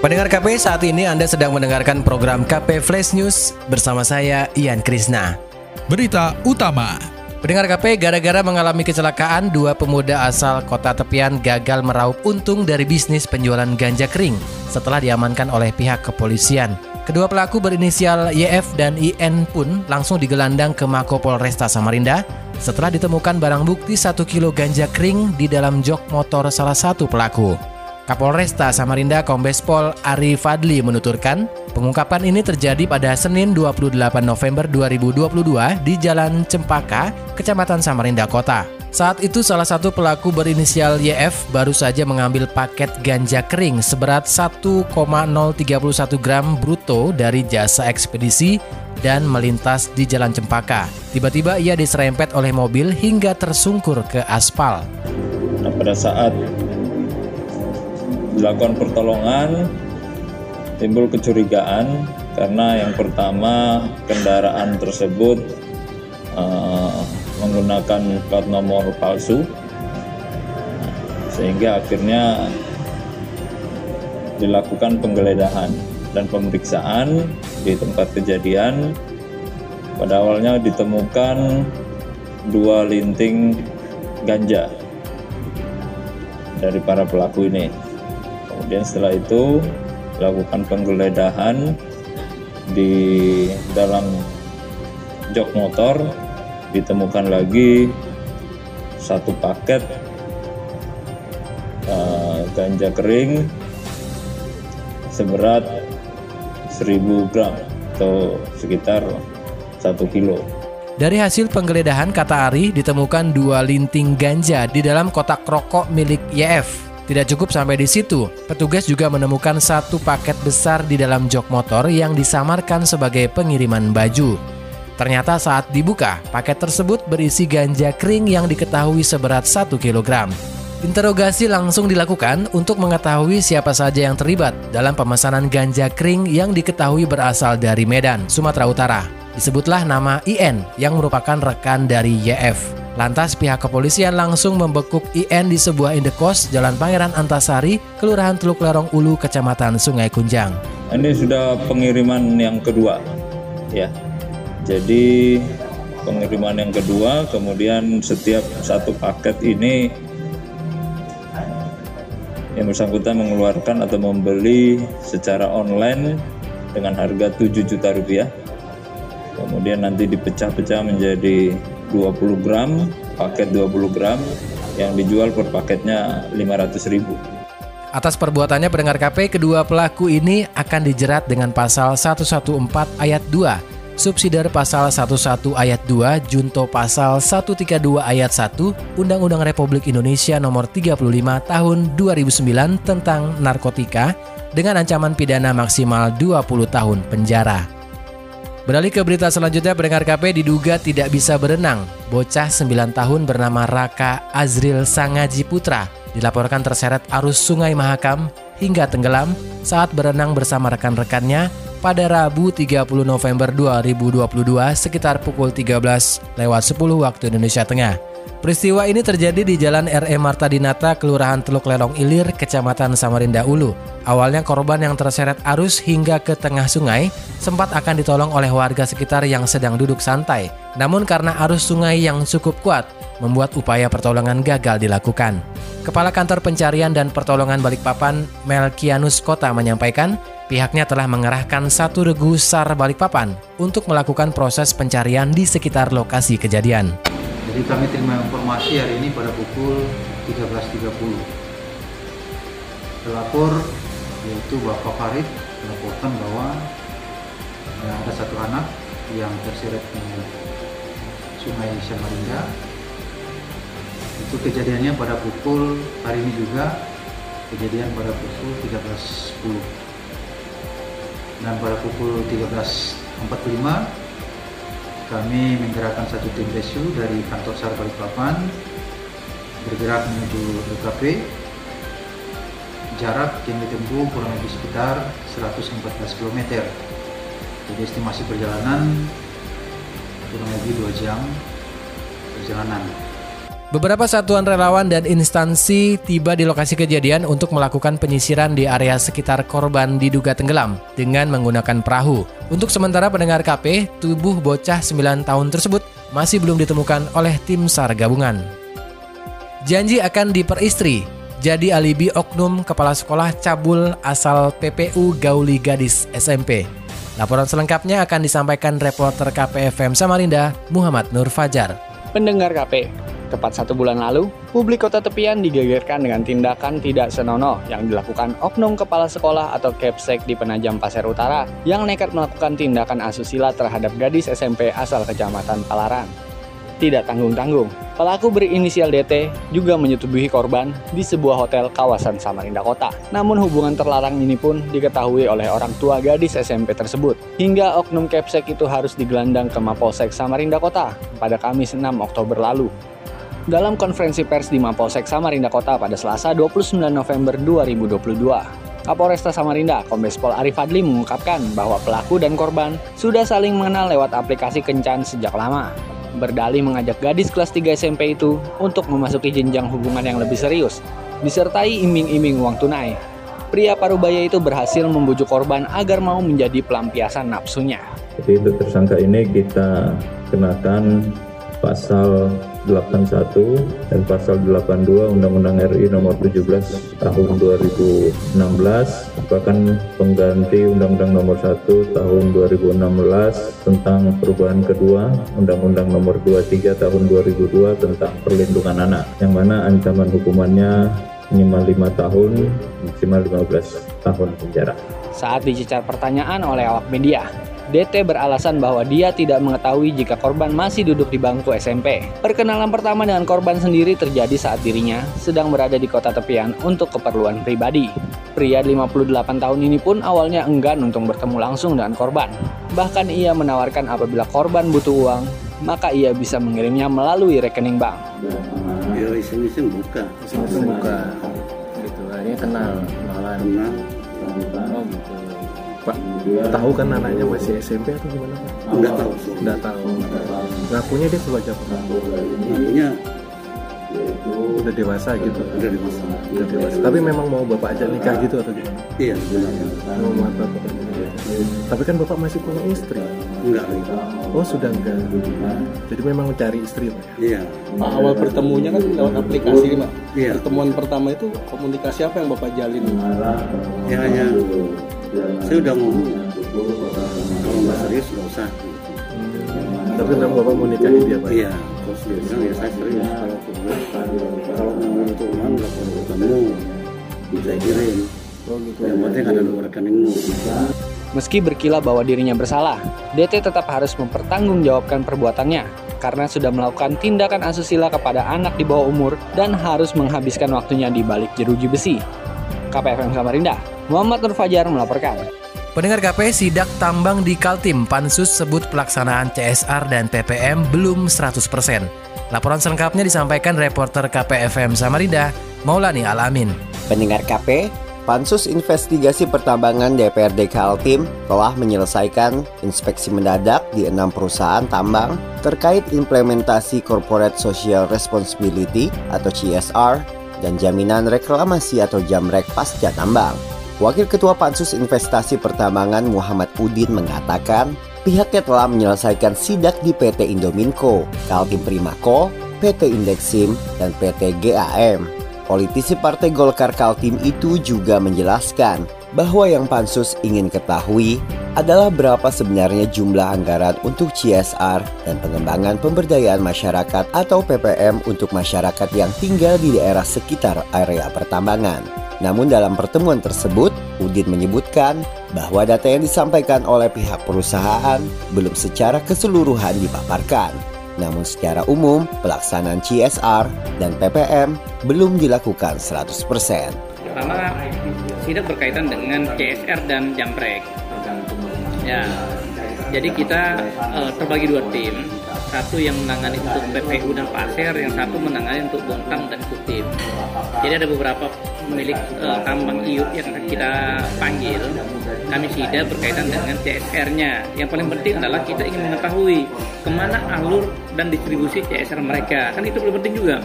Pendengar KP saat ini Anda sedang mendengarkan program KP Flash News bersama saya Ian Krisna. Berita utama. Pendengar KP gara-gara mengalami kecelakaan dua pemuda asal kota tepian gagal meraup untung dari bisnis penjualan ganja kering setelah diamankan oleh pihak kepolisian. Kedua pelaku berinisial YF dan IN pun langsung digelandang ke Mako Polresta Samarinda setelah ditemukan barang bukti 1 kilo ganja kering di dalam jok motor salah satu pelaku. Kapolresta Samarinda Kombes Pol Ari Fadli menuturkan, pengungkapan ini terjadi pada Senin 28 November 2022 di Jalan Cempaka, Kecamatan Samarinda Kota. Saat itu salah satu pelaku berinisial YF baru saja mengambil paket ganja kering seberat 1,031 gram bruto dari jasa ekspedisi dan melintas di Jalan Cempaka. Tiba-tiba ia diserempet oleh mobil hingga tersungkur ke aspal. Nah, pada saat dilakukan pertolongan timbul kecurigaan karena yang pertama kendaraan tersebut uh, menggunakan plat nomor palsu. Sehingga akhirnya dilakukan penggeledahan dan pemeriksaan di tempat kejadian. Pada awalnya ditemukan dua linting ganja dari para pelaku ini kemudian setelah itu lakukan penggeledahan di dalam jok motor ditemukan lagi satu paket uh, ganja kering seberat 1000 gram atau sekitar 1 kilo. Dari hasil penggeledahan kata Ari ditemukan dua linting ganja di dalam kotak rokok milik YF tidak cukup sampai di situ, petugas juga menemukan satu paket besar di dalam jok motor yang disamarkan sebagai pengiriman baju. Ternyata saat dibuka, paket tersebut berisi ganja kering yang diketahui seberat 1 kg. Interogasi langsung dilakukan untuk mengetahui siapa saja yang terlibat dalam pemesanan ganja kering yang diketahui berasal dari Medan, Sumatera Utara. Disebutlah nama IN yang merupakan rekan dari YF. Lantas pihak kepolisian langsung membekuk IN di sebuah indekos Jalan Pangeran Antasari, Kelurahan Teluk Lerong Ulu, Kecamatan Sungai Kunjang. Ini sudah pengiriman yang kedua, ya. Jadi pengiriman yang kedua, kemudian setiap satu paket ini yang bersangkutan mengeluarkan atau membeli secara online dengan harga 7 juta rupiah. Kemudian nanti dipecah-pecah menjadi 20 gram, paket 20 gram yang dijual per paketnya 500 ribu. Atas perbuatannya pendengar KP, kedua pelaku ini akan dijerat dengan pasal 114 ayat 2, subsidiar pasal 11 ayat 2, junto pasal 132 ayat 1, Undang-Undang Republik Indonesia nomor 35 tahun 2009 tentang narkotika dengan ancaman pidana maksimal 20 tahun penjara. Beralih ke berita selanjutnya, pendengar KP diduga tidak bisa berenang. Bocah 9 tahun bernama Raka Azril Sangaji Putra dilaporkan terseret arus sungai Mahakam hingga tenggelam saat berenang bersama rekan-rekannya pada Rabu 30 November 2022 sekitar pukul 13 lewat 10 waktu Indonesia Tengah. Peristiwa ini terjadi di Jalan RE Marta Dinata, Kelurahan Teluk Lelong Ilir, Kecamatan Samarinda Ulu. Awalnya korban yang terseret arus hingga ke tengah sungai sempat akan ditolong oleh warga sekitar yang sedang duduk santai. Namun karena arus sungai yang cukup kuat, membuat upaya pertolongan gagal dilakukan. Kepala Kantor Pencarian dan Pertolongan Balikpapan, Melkianus Kota menyampaikan, pihaknya telah mengerahkan satu regu SAR Balikpapan untuk melakukan proses pencarian di sekitar lokasi kejadian. Jadi kami terima informasi hari ini pada pukul 13.30. Pelapor yaitu Bapak Farid melaporkan bahwa ya, ada satu anak yang terseret di Sungai Samarinda. Itu kejadiannya pada pukul hari ini juga kejadian pada pukul 13.10. dan pada pukul 13.45 kami menggerakkan satu tim rescue dari kantor SAR Balikpapan bergerak menuju LKP jarak yang ditempuh kurang lebih sekitar 114 km jadi estimasi perjalanan kurang lebih 2 jam perjalanan Beberapa satuan relawan dan instansi tiba di lokasi kejadian untuk melakukan penyisiran di area sekitar korban diduga tenggelam dengan menggunakan perahu. Untuk sementara pendengar KP, tubuh bocah 9 tahun tersebut masih belum ditemukan oleh tim SAR gabungan. Janji akan diperistri, jadi alibi oknum kepala sekolah cabul asal PPU Gauli Gadis SMP. Laporan selengkapnya akan disampaikan reporter KPFM Samarinda, Muhammad Nur Fajar. Pendengar KP, Tepat satu bulan lalu, publik kota tepian digegerkan dengan tindakan tidak senonoh yang dilakukan oknum kepala sekolah atau Kepsek di Penajam Pasir Utara yang nekat melakukan tindakan asusila terhadap gadis SMP asal kecamatan Palaran. Tidak tanggung-tanggung, pelaku berinisial DT juga menyetubuhi korban di sebuah hotel kawasan Samarinda Kota. Namun hubungan terlarang ini pun diketahui oleh orang tua gadis SMP tersebut. Hingga oknum Kepsek itu harus digelandang ke Mapolsek Samarinda Kota pada Kamis 6 Oktober lalu. Dalam konferensi pers di Mapolsek Samarinda Kota pada Selasa 29 November 2022, Kapolresta Samarinda, Kombes Pol Arif Fadli mengungkapkan bahwa pelaku dan korban sudah saling mengenal lewat aplikasi kencan sejak lama. Berdalih mengajak gadis kelas 3 SMP itu untuk memasuki jenjang hubungan yang lebih serius, disertai iming-iming uang tunai. Pria parubaya itu berhasil membujuk korban agar mau menjadi pelampiasan nafsunya. Jadi untuk tersangka ini kita kenakan pasal 81 dan pasal 82 Undang-Undang RI nomor 17 tahun 2016 merupakan pengganti Undang-Undang nomor 1 tahun 2016 tentang perubahan kedua Undang-Undang nomor 23 tahun 2002 tentang perlindungan anak yang mana ancaman hukumannya minimal 5 tahun maksimal 15 tahun penjara. Saat dicecar pertanyaan oleh awak media, DT beralasan bahwa dia tidak mengetahui jika korban masih duduk di bangku SMP. Perkenalan pertama dengan korban sendiri terjadi saat dirinya sedang berada di kota tepian untuk keperluan pribadi. Pria 58 tahun ini pun awalnya enggan untuk bertemu langsung dengan korban. Bahkan ia menawarkan apabila korban butuh uang, maka ia bisa mengirimnya melalui rekening bank. Ya iseng-iseng buka. Iseng-iseng buka. Gitu, akhirnya kenal, kenalan. Kenal. Pak, tahu kan anaknya masih SMP atau gimana Pak? Enggak tahu. Enggak tahu. Ngakunya dia keluarga apa? Ngakunya Udah dewasa gitu. udah dewasa. Udah dewasa. Tapi memang mau bapak ajak nikah gitu atau gimana? Iya sebenarnya. Mau bapak bapak. Tapi kan bapak masih punya istri. Enggak. Oh sudah enggak. Jadi memang mencari istri Pak. Iya. Pak, awal pertemunya kan lewat aplikasi nih, Pak. Iya. Pertemuan pertama itu komunikasi apa yang Bapak jalin? Ya hanya saya udah ngomong kalau nggak serius nggak usah. Tapi memang bapak mau nikahi dia Pak. Iya. Terus dia bilang ya saya serius kalau kalau mau untuk uang nggak perlu ketemu bisa kirim. Oh gitu. Yang penting ada nomor rekeningmu. Meski berkilah bahwa dirinya bersalah, DT tetap harus mempertanggungjawabkan perbuatannya karena sudah melakukan tindakan asusila kepada anak di bawah umur dan harus menghabiskan waktunya di balik jeruji besi. KPFM Samarinda, Muhammad Nur Fajar melaporkan. Pendengar KP sidak tambang di Kaltim Pansus sebut pelaksanaan CSR dan PPM belum 100%. Laporan selengkapnya disampaikan reporter KPFM Samarinda, Maulani Alamin. Pendengar KP, Pansus Investigasi Pertambangan DPRD Kaltim telah menyelesaikan inspeksi mendadak di enam perusahaan tambang terkait implementasi Corporate Social Responsibility atau CSR dan jaminan reklamasi atau jamrek pasca tambang. Wakil Ketua Pansus Investasi Pertambangan Muhammad Udin mengatakan pihaknya telah menyelesaikan sidak di PT Indominco, Kaltim Primako, PT Indeksim, dan PT GAM. Politisi Partai Golkar Kaltim itu juga menjelaskan bahwa yang pansus ingin ketahui adalah berapa sebenarnya jumlah anggaran untuk CSR dan pengembangan pemberdayaan masyarakat atau PPM untuk masyarakat yang tinggal di daerah sekitar area pertambangan. Namun dalam pertemuan tersebut, Udin menyebutkan bahwa data yang disampaikan oleh pihak perusahaan belum secara keseluruhan dipaparkan. Namun secara umum, pelaksanaan CSR dan PPM belum dilakukan 100%. Pertama, sidak berkaitan dengan CSR dan jamprek. Ya, jadi kita uh, terbagi dua tim. Satu yang menangani untuk PPU dan Pasir, yang satu menangani untuk Bontang dan Kutip. Jadi ada beberapa pemilik uh, tambang iup yang kita panggil. Kami sida berkaitan dengan CSR-nya. Yang paling penting adalah kita ingin mengetahui ke mana alur dan distribusi CSR mereka. Kan itu paling penting juga.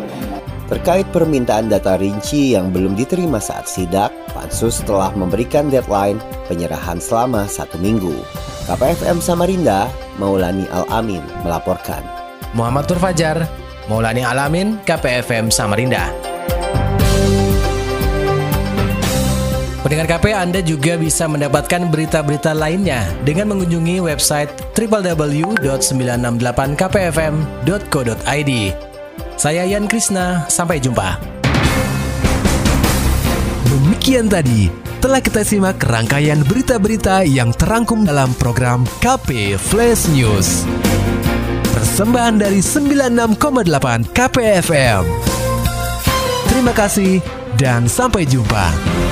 Terkait permintaan data rinci yang belum diterima saat sidak, Pansus telah memberikan deadline penyerahan selama satu minggu. KPFM Samarinda, Maulani Al-Amin melaporkan. Muhammad Turfajar, Maulani Alamin, KPFM Samarinda. Pendengar KP Anda juga bisa mendapatkan berita-berita lainnya dengan mengunjungi website www.968kpfm.co.id. Saya Yan Krisna, sampai jumpa. Demikian tadi telah kita simak rangkaian berita-berita yang terangkum dalam program KP Flash News. Persembahan dari 96,8 KPFM. Terima kasih dan sampai jumpa.